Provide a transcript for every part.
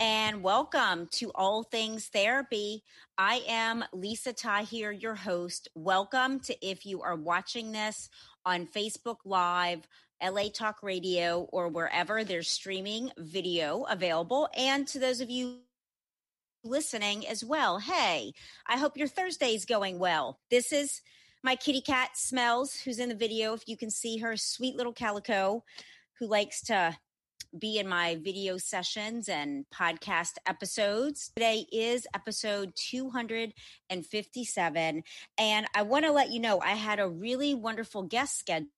and welcome to All Things Therapy. I am Lisa Tahir, your host. Welcome to if you are watching this on Facebook Live, LA Talk Radio, or wherever there's streaming video available, and to those of you listening as well. Hey, I hope your Thursday is going well. This is my kitty cat Smells, who's in the video. If you can see her, sweet little calico, who likes to be in my video sessions and podcast episodes. Today is episode 257. And I want to let you know I had a really wonderful guest scheduled.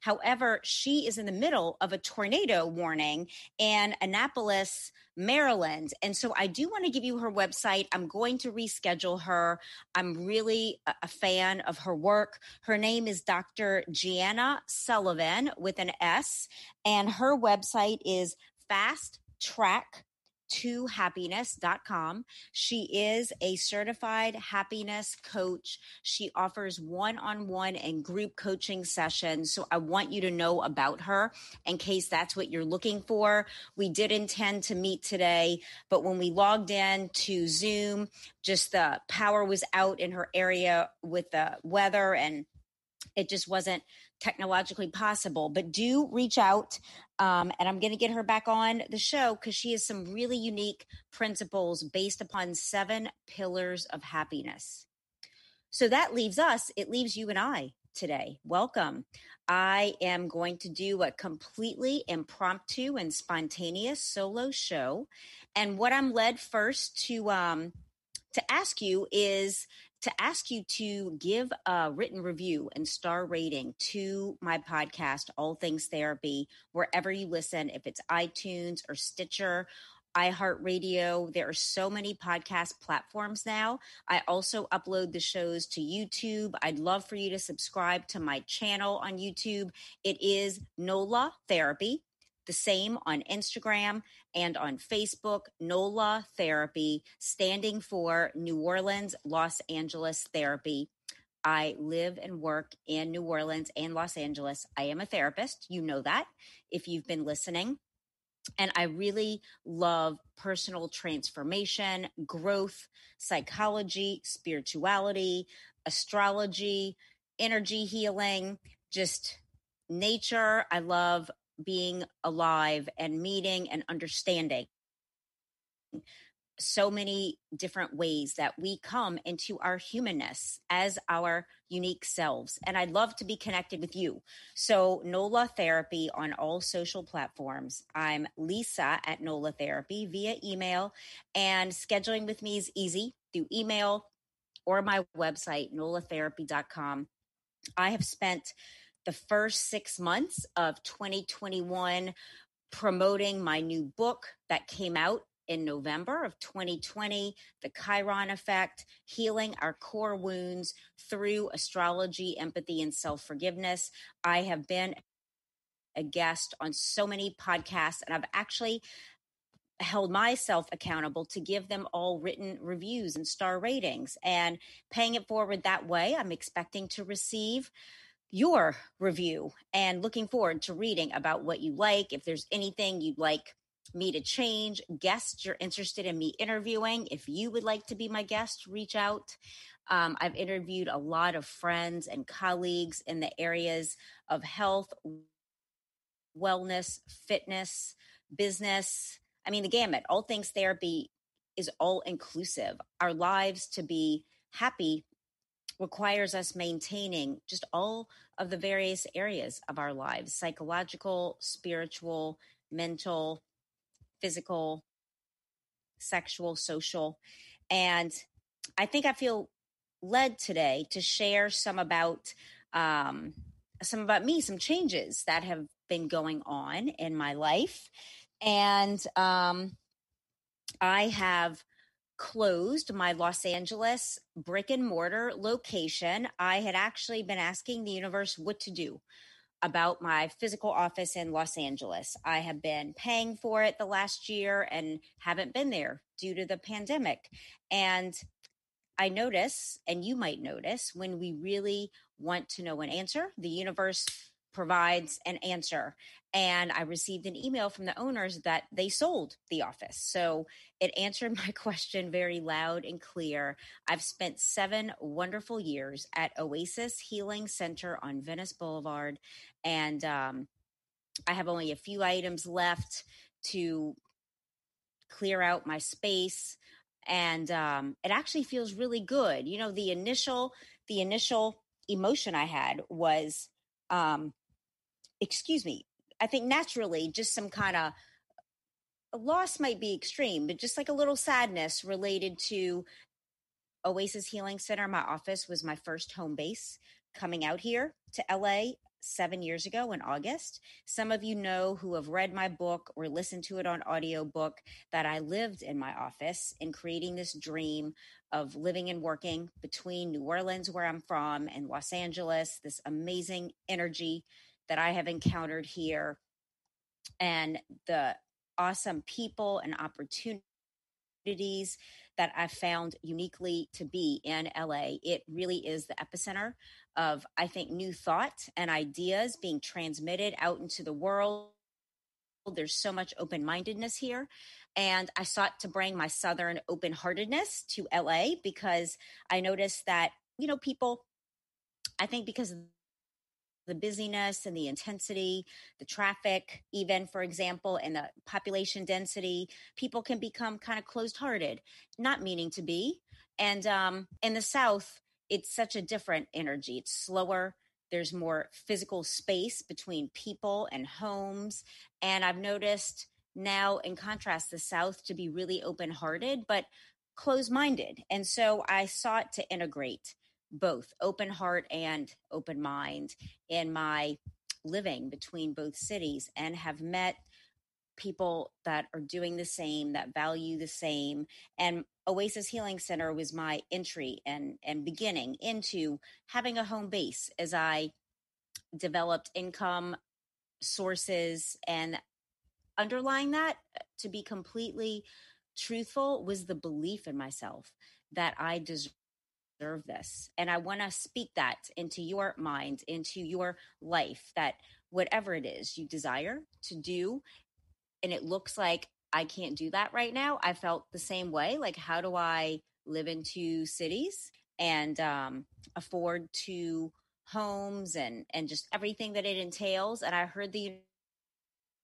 However, she is in the middle of a tornado warning in Annapolis, Maryland. And so I do want to give you her website. I'm going to reschedule her. I'm really a, fan of her work. Her name is Dr. Gianna Sullivan with an S, and her website is Fast Track to happiness.com. She is a certified happiness coach. She offers one on one and group coaching sessions. So I want you to know about her in case that's what you're looking for. We did intend to meet today, but when we logged in to Zoom, just the power was out in her area with the weather and it just wasn't technologically possible. But do reach out. Um, and I'm going to get her back on the show because she has some really unique principles based upon seven pillars of happiness. So that leaves us, it leaves you and I today. Welcome. I am going to do a completely impromptu and spontaneous solo show. And what I'm led first to um, to ask you is to ask you to give a written review and star rating to my podcast, All Things Therapy, wherever you listen, if it's iTunes or Stitcher iHeartRadio. There are so many podcast platforms now. I also upload the shows to YouTube. I'd love for you to subscribe to my channel on YouTube. It is NOLA Therapy. The same on Instagram and on Facebook, NOLA Therapy, standing for New Orleans, Los Angeles Therapy. I live and work in New Orleans and Los Angeles. I am a therapist. You know that if you've been listening. And I really love personal transformation, growth, psychology, spirituality, astrology, energy healing, just nature. I love being alive and meeting and understanding so many different ways that we come into our humanness as our unique selves. And I'd love to be connected with you. So, NOLA Therapy on all social platforms. I'm Lisa at NOLA Therapy via email, and scheduling with me is easy through email or my website, nolatherapy.com. I have spent the first six months of 2021 promoting my new book that came out in November of 2020, The Chiron Effect, Healing Our Core Wounds Through Astrology, Empathy, and Self Forgiveness. I have been a guest on so many podcasts, and I've actually held myself accountable to give them all written reviews and star ratings and paying it forward that way. I'm expecting to receive your review and looking forward to reading about what you like. If there's anything you'd like me to change, guests you're interested in me interviewing, if you would like to be my guest, reach out. Um, I've interviewed a lot of friends and colleagues in the areas of health, wellness, fitness, business. I mean, the gamut, all things therapy is all inclusive. Our lives to be happy requires us maintaining just all of the various areas of our lives psychological, spiritual, mental, physical, sexual, social. And I think I feel led today to share some about um, some about me, some changes that have been going on in my life, and um, I have closed my Los Angeles brick and mortar location. I had actually been asking the universe what to do about my physical office in Los Angeles. I have been paying for it the last year and haven't been there due to the pandemic. And I notice, and you might notice, when we really want to know an answer, the universe provides an answer. And I received an email from the owners that they sold the office. So it answered my question very loud and clear. I've spent seven wonderful years at Oasis Healing Center on Venice Boulevard. And um, I have only a few items left to clear out my space and um, it actually feels really good you know the initial the initial emotion i had was um, excuse me i think naturally just some kind of uh, loss might be extreme but just like a little sadness related to oasis healing center my office was my first home base coming out here to la seven years ago in August. Some of you know who have read my book or listened to it on audiobook that I lived in my office in creating this dream of living and working between New Orleans, where I'm from, and Los Angeles, this amazing energy that I have encountered here, and the awesome people and opportunities that I found uniquely to be in LA. It really is the epicenter of, I think, new thought and ideas being transmitted out into the world. There's so much open mindedness here. And I sought to bring my Southern open heartedness to LA because I noticed that, you know, people, I think because the busyness and the intensity, the traffic, even for example, and the population density, people can become kind of closed hearted, not meaning to be. And um, in the South, it's such a different energy. It's slower. There's more physical space between people and homes. And I've noticed now, in contrast, the South to be really open hearted, but closed minded. And so I sought to integrate both open heart and open mind in my living between both cities and have met people that are doing the same, that value the same. And Oasis Healing Center was my entry and, and beginning into having a home base as I developed income sources and underlying that to be completely truthful was the belief in myself that I deserve this. And I want to speak that into your mind, into your life, that whatever it is you desire to do and it looks like I can't do that right now. I felt the same way. Like, how do I live in two cities and um, afford two homes and and just everything that it entails? And I heard the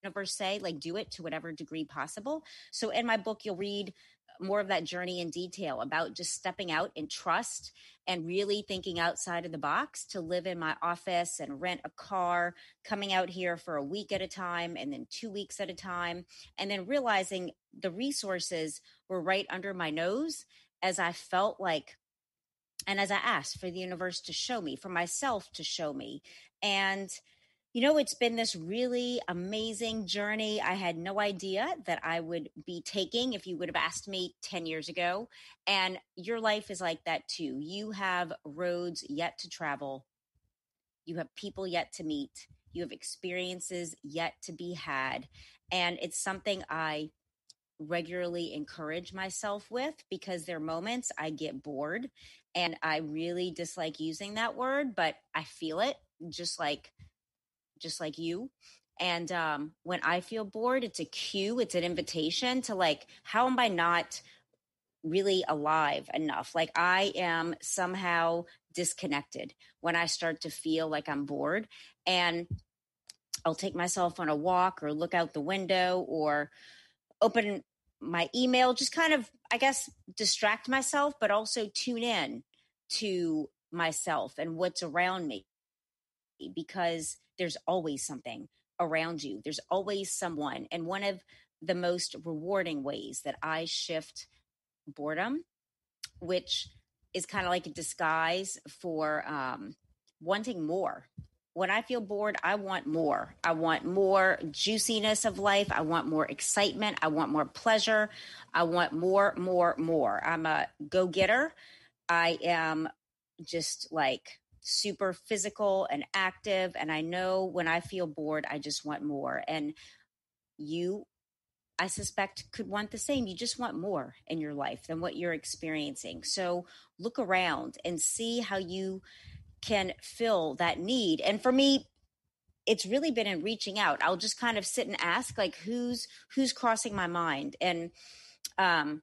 universe say, like, do it to whatever degree possible. So in my book, you'll read more of that journey in detail about just stepping out in trust and really thinking outside of the box to live in my office and rent a car, coming out here for a week at a time and then two weeks at a time, and then realizing the resources were right under my nose as I felt like and as I asked for the universe to show me, for myself to show me. And you know, it's been this really amazing journey. I had no idea that I would be taking if you would have asked me 10 years ago. And your life is like that too. You have roads yet to travel, you have people yet to meet, you have experiences yet to be had. And it's something I regularly encourage myself with because there are moments I get bored and I really dislike using that word, but I feel it just like just like you. And um, when I feel bored, it's a cue, it's an invitation to like, how am I not really alive enough? Like I am somehow disconnected when I start to feel like I'm bored. And I'll take myself on a walk or look out the window or open my email, just kind of, I guess, distract myself, but also tune in to myself and what's around me because there's always something around you. There's always someone. And one of the most rewarding ways that I shift boredom, which is kind of like a disguise for um, wanting more. When I feel bored, I want more. I want more juiciness of life. I want more excitement. I want more pleasure. I want more, more, more. I'm a go getter. I am just like super physical and active. And I know when I feel bored, I just want more. And you, I suspect, could want the same. You just want more in your life than what you're experiencing. So look around and see how you can fill that need. And for me, it's really been in reaching out. I'll just kind of sit and ask like who's who's crossing my mind and um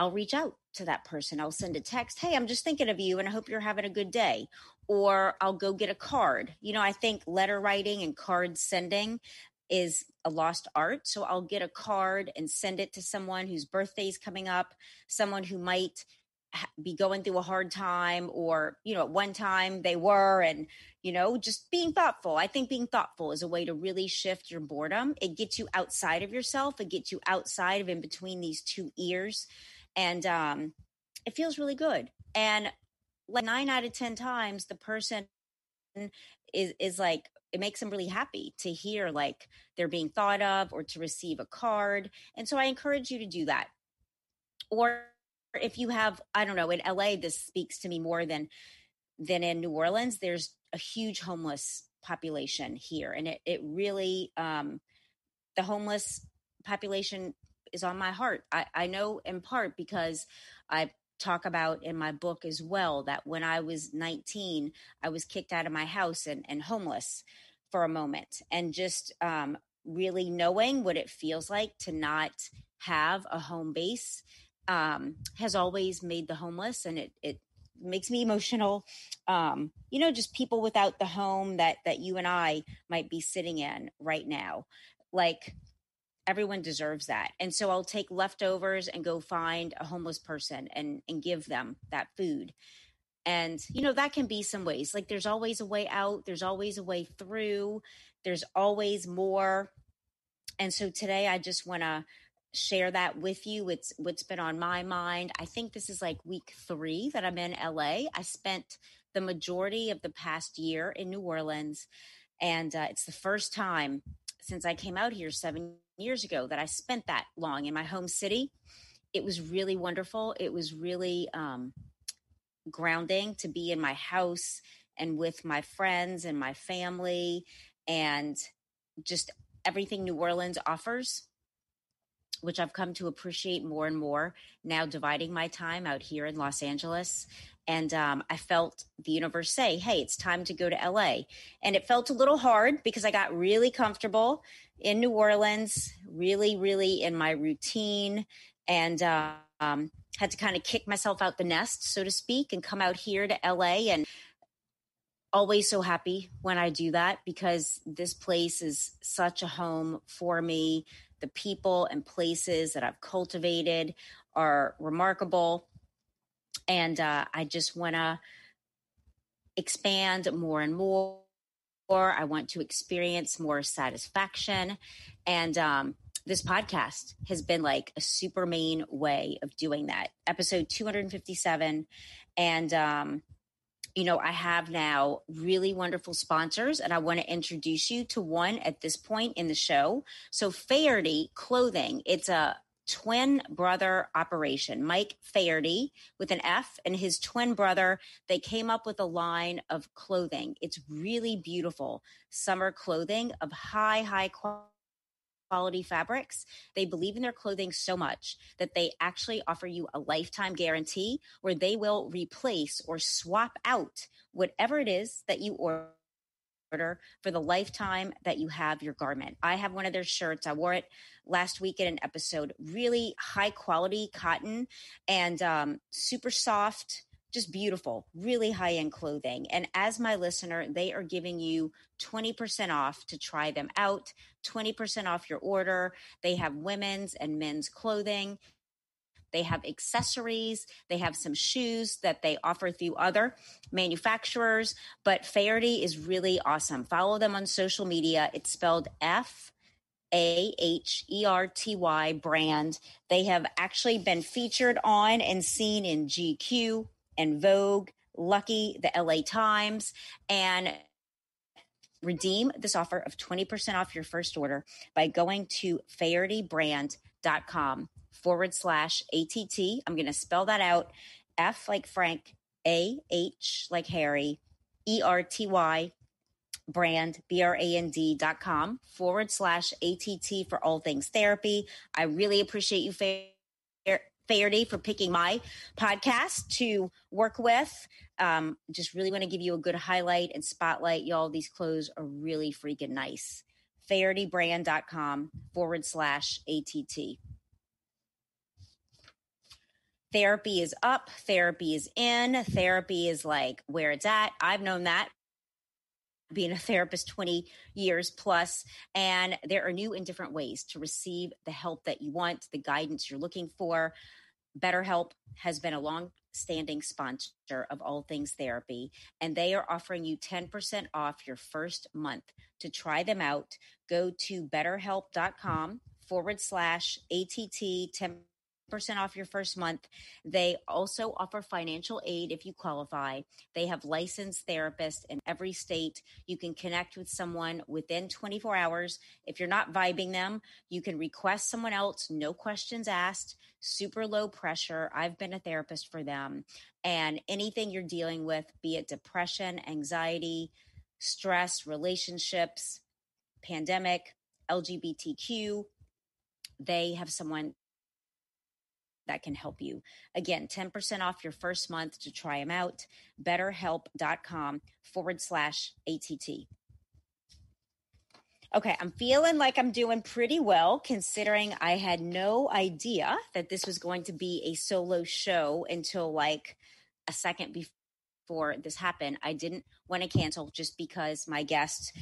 I'll reach out to that person. I'll send a text, Hey, I'm just thinking of you and I hope you're having a good day. Or I'll go get a card. You know, I think letter writing and card sending is a lost art. So I'll get a card and send it to someone whose birthday is coming up, someone who might be going through a hard time or you know at one time they were and you know just being thoughtful i think being thoughtful is a way to really shift your boredom it gets you outside of yourself it gets you outside of in between these two ears and um, it feels really good. And like nine out of ten times, the person is is like it makes them really happy to hear like they're being thought of or to receive a card. And so I encourage you to do that. Or if you have, I don't know, in LA, this speaks to me more than than in New Orleans. There's a huge homeless population here, and it it really um, the homeless population is on my heart. I, I know in part because I talk about in my book as well that when I was 19, I was kicked out of my house and, and homeless for a moment. And just um, really knowing what it feels like to not have a home base um, has always made the homeless and it, it makes me emotional um, you know just people without the home that that you and i might be sitting in right now like everyone deserves that. And so I'll take leftovers and go find a homeless person and and give them that food. And you know, that can be some ways. Like there's always a way out, there's always a way through, there's always more. And so today I just want to share that with you. It's what's been on my mind. I think this is like week 3 that I'm in LA. I spent the majority of the past year in New Orleans and uh, it's the first time since I came out here 7 years ago that I spent that long in my home city. It was really wonderful. It was really um, grounding to be in my house and with my friends and my family and just everything New Orleans offers, which I've come to appreciate more and more now, dividing my time out here in Los Angeles. And um, I felt the universe say, hey, it's time to go to LA. And it felt a little hard because I got really comfortable in New Orleans, really, really in my routine, and um, had to kind of kick myself out the nest, so to speak, and come out here to LA. And always so happy when I do that because this place is such a home for me. The people and places that I've cultivated are remarkable. And uh, I just want to expand more and more. I want to experience more satisfaction. And um, this podcast has been like a super main way of doing that. Episode 257. And, um, you know, I have now really wonderful sponsors, and I want to introduce you to one at this point in the show. So, Faherty Clothing, it's a twin brother operation. Mike Faherty with an F and his twin brother, they came up with a line of clothing. It's really beautiful summer clothing of high, high quality quality fabrics. They believe in their clothing so much that they actually offer you a lifetime guarantee where they will replace or swap out whatever it is that you order for the lifetime that you have your garment. I have one of their shirts. I wore it last week in an episode. Really high quality cotton and um, super soft just beautiful, really high end clothing. And as my listener, they are giving you 20% off to try them out, 20% off your order. They have women's and men's clothing. They have accessories. They have some shoes that they offer through other manufacturers. But Faherty is really awesome. Follow them on social media. It's spelled F A H E R T Y brand. They have actually been featured on and seen in GQ, and Vogue, Lucky, the LA Times, and redeem this offer of 20% off your first order by going to fahertybrand.com forward slash ATT. I'm going to spell that out F like Frank, A H like Harry, E R T Y brand, B R A N D dot com forward slash ATT for all things therapy. I really appreciate you, Faherty for picking my podcast to work with. Um, just really want to give you a good highlight and spotlight. Y'all, these clothes are really freaking nice. FahertyBrand.com forward slash ATT. Therapy is up, therapy is in, therapy is like where it's at. I've known that being a therapist 20 years plus, and there are new and different ways to receive the help that you want, the guidance you're looking for. BetterHelp has been a long standing sponsor of all things therapy, and they are offering you 10% off your first month. To try them out, go to betterhelp.com forward slash ATT 10 percent off your first month. They also offer financial aid if you qualify. They have licensed therapists in every state. You can connect with someone within 24 hours. If you're not vibing them, you can request someone else, no questions asked, super low pressure. I've been a therapist for them. And anything you're dealing with, be it depression, anxiety, stress, relationships, pandemic, LGBTQ, they have someone that can help you. Again, 10% off your first month to try them out. BetterHelp.com forward slash ATT. Okay, I'm feeling like I'm doing pretty well considering I had no idea that this was going to be a solo show until like a second before this happened. I didn't want to cancel just because my guest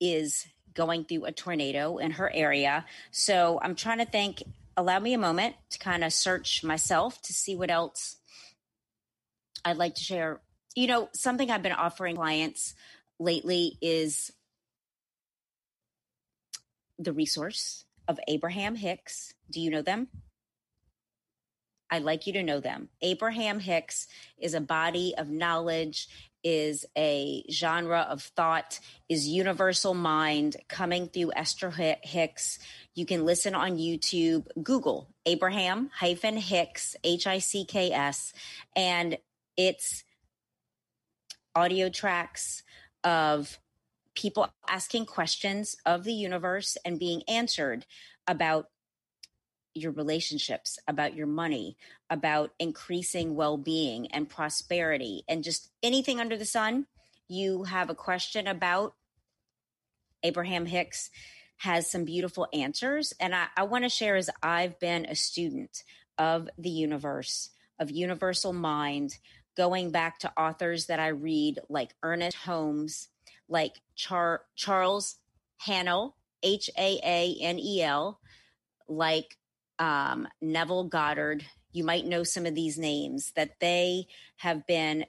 is going through a tornado in her area. So I'm trying to think allow me a moment to kind of search myself to see what else I'd like to share. You know, something I've been offering clients lately is the resource of Abraham Hicks. Do you know them? I'd like you to know them. Abraham Hicks is a body of knowledge, is a genre of thought, is universal mind coming through Esther Hicks. You can listen on YouTube, Google Abraham hyphen Hicks, H I C K S, and it's audio tracks of people asking questions of the universe and being answered about your relationships, about your money, about increasing well being and prosperity, and just anything under the sun you have a question about. Abraham Hicks has some beautiful answers. And I, I want to share as I've been a student of the universe, of universal mind, going back to authors that I read like Ernest Holmes, like Char- Charles Haanel, H A A N E L, like um, Neville Goddard. You might know some of these names that they have been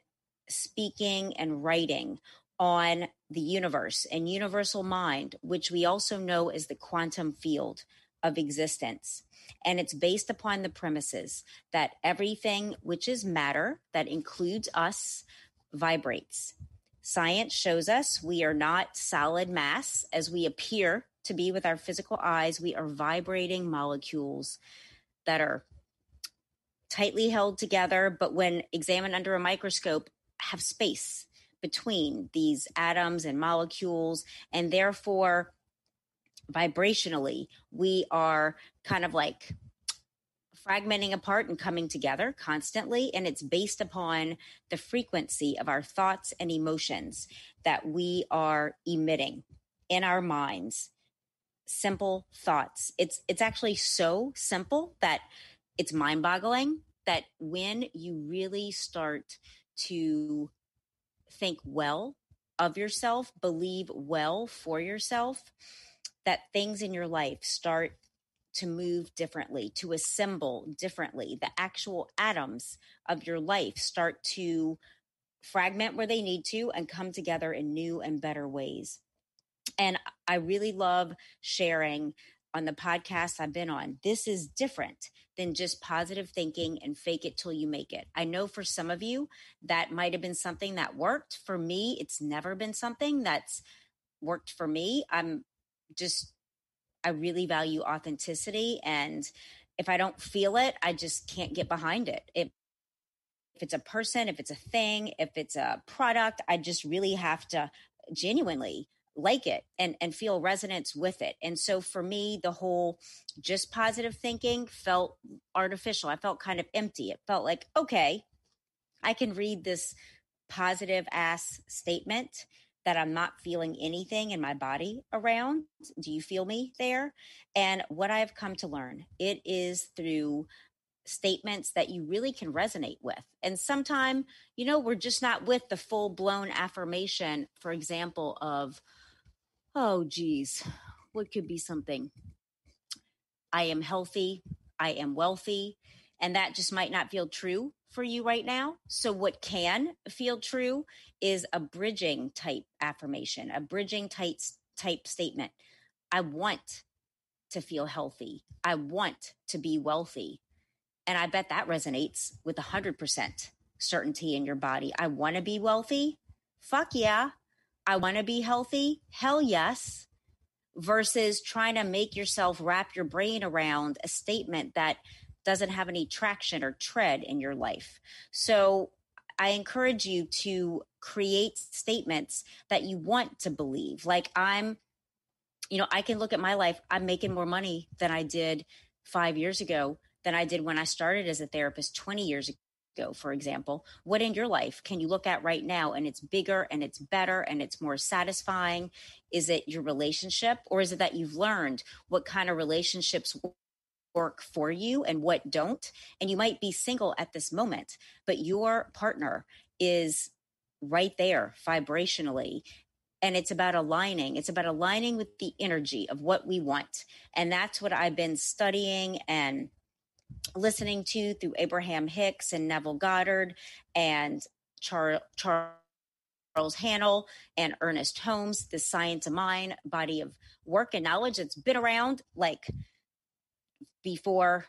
speaking and writing on the universe and universal mind, which we also know as the quantum field of existence. And it's based upon the premises that everything which is matter, that includes us, vibrates. Science shows us we are not solid mass as we appear to be with our physical eyes. We are vibrating molecules that are tightly held together, but when examined under a microscope, have space between these atoms and molecules, and therefore, vibrationally, we are kind of like fragmenting apart and coming together constantly. And it's based upon the frequency of our thoughts and emotions that we are emitting in our minds. Simple thoughts. It's it's actually so simple that it's mind-boggling that when you really start to think well of yourself, believe well for yourself, that things in your life start to move differently, to assemble differently. The actual atoms of your life start to fragment where they need to and come together in new and better ways. And I really love sharing on the podcasts I've been on. This is different than just positive thinking and fake it till you make it. I know for some of you that might have been something that worked. For me, it's never been something that's worked for me. I'm just, I really value authenticity. And if I don't feel it, I just can't get behind it. If, if it's a person, if it's a thing, if it's a product, I just really have to genuinely like it and and feel resonance with it. And so for me the whole just positive thinking felt artificial. I felt kind of empty. It felt like okay i can read this positive ass statement that i'm not feeling anything in my body around. Do you feel me there? And what i've come to learn it is through statements that you really can resonate with. And sometimes, you know, we're just not with the full blown affirmation, for example, of, Oh, geez. What could be something? I am healthy. I am wealthy. And that just might not feel true for you right now. So, what can feel true is a bridging type affirmation, a bridging type, type statement. I want to feel healthy. I want to be wealthy. And I bet that resonates with 100% certainty in your body. I want to be wealthy. Fuck yeah. I want to be healthy? Hell yes. Versus trying to make yourself wrap your brain around a statement that doesn't have any traction or tread in your life. So I encourage you to create statements that you want to believe. Like I'm, you know, I can look at my life. I'm making more money than I did five years ago than I did when I started as a therapist 20 years ago go, for example, what in your life can you look at right now and it's bigger and it's better and it's more satisfying? Is it your relationship or is it that you've learned what kind of relationships work for you and what don't? And you might be single at this moment, but your partner is right there vibrationally and it's about aligning it's about aligning with the energy of what we want and that's what i've been studying and listening to through Abraham Hicks and Neville Goddard and Char- Charles Haanel and Ernest Holmes, the Science of Mind body of work and knowledge. That's been around like before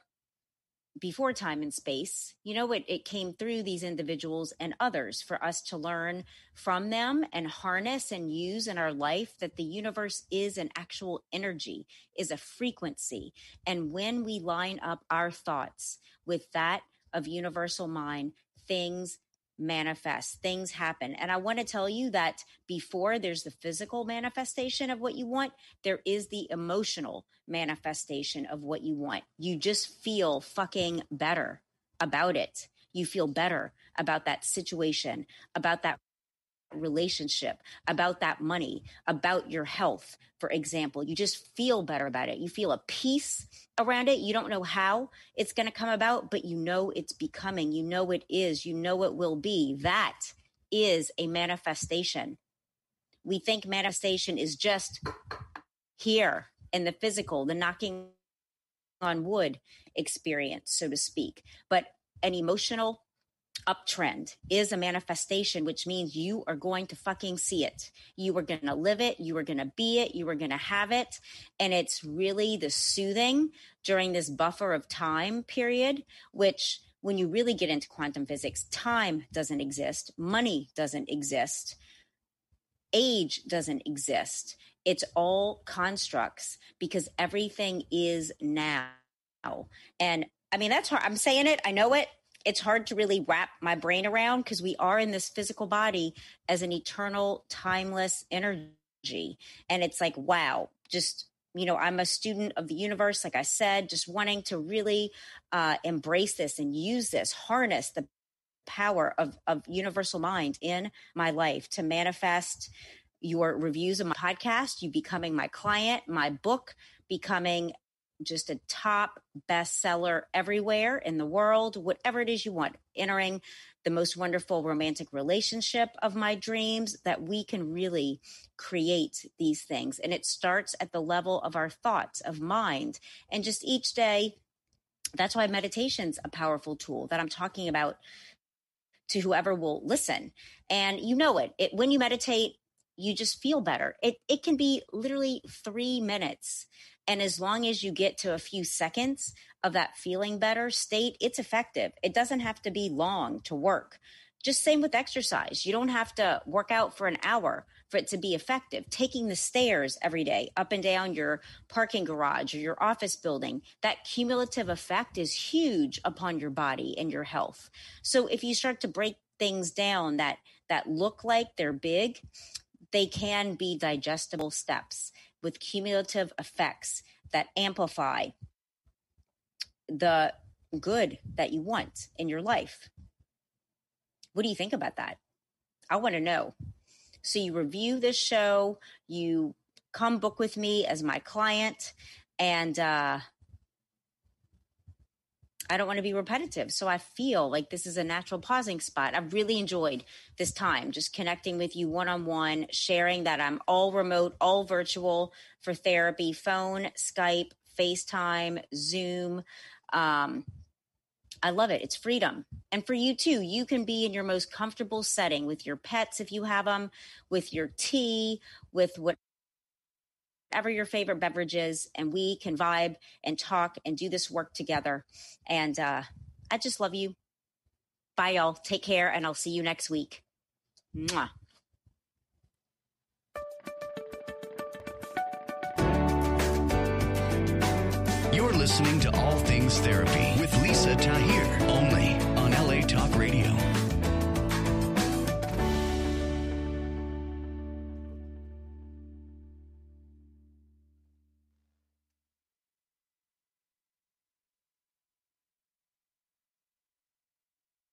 before time and space. You know, it, it came through these individuals and others for us to learn from them and harness and use in our life that the universe is an actual energy, is a frequency. And when we line up our thoughts with that of universal mind, things manifest, things happen. And I want to tell you that before there's the physical manifestation of what you want, there is the emotional manifestation of what you want. You just feel fucking better about it. You feel better about that situation, about that relationship, about that money, about your health, for example. You just feel better about it. You feel a peace around it. You don't know how it's going to come about, but you know it's becoming. You know it is. You know it will be. That is a manifestation. We think manifestation is just here in the physical, the knocking on wood experience, so to speak. But an emotional uptrend is a manifestation, which means you are going to fucking see it. You are going to live it. You are going to be it. You are going to have it. And it's really the soothing during this buffer of time period, which when you really get into quantum physics, time doesn't exist, money doesn't exist, age doesn't exist. It's all constructs because everything is now. And I mean, that's hard. I'm saying it. I know it it's hard to really wrap my brain around because we are in this physical body as an eternal, timeless energy. And it's like, wow, just, you know, I'm a student of the universe, like I said, just wanting to really uh, embrace this and use this, harness the power of, of universal mind in my life to manifest your reviews of my podcast, you becoming my client, my book becoming just a top bestseller everywhere in the world, whatever it is you want, entering the most wonderful romantic relationship of my dreams, that we can really create these things. And it starts at the level of our thoughts, of mind. And just each day, that's why meditation's a powerful tool that I'm talking about to whoever will listen. And you know it. it when you meditate, you just feel better. It it can be literally 3 minutes and as long as you get to a few seconds of that feeling better state, it's effective. It doesn't have to be long to work. Just same with exercise. You don't have to work out for an hour for it to be effective. Taking the stairs every day up and down your parking garage or your office building, that cumulative effect is huge upon your body and your health. So if you start to break things down that that look like they're big, they can be digestible steps with cumulative effects that amplify the good that you want in your life. What do you think about that? I want to know. So you review this show, you come book with me as my client, and uh, I don't want to be repetitive. So I feel like this is a natural pausing spot. I've really enjoyed this time just connecting with you one on one, sharing that I'm all remote, all virtual for therapy, phone, Skype, FaceTime, Zoom. Um, I love it. It's freedom. And for you too, you can be in your most comfortable setting with your pets if you have them, with your tea, with what whatever your favorite beverage is, and we can vibe and talk and do this work together. And uh, I just love you. Bye, y'all. Take care, and I'll see you next week. Mwah. You're listening to All Things Therapy with Lisa Tahir,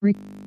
Re-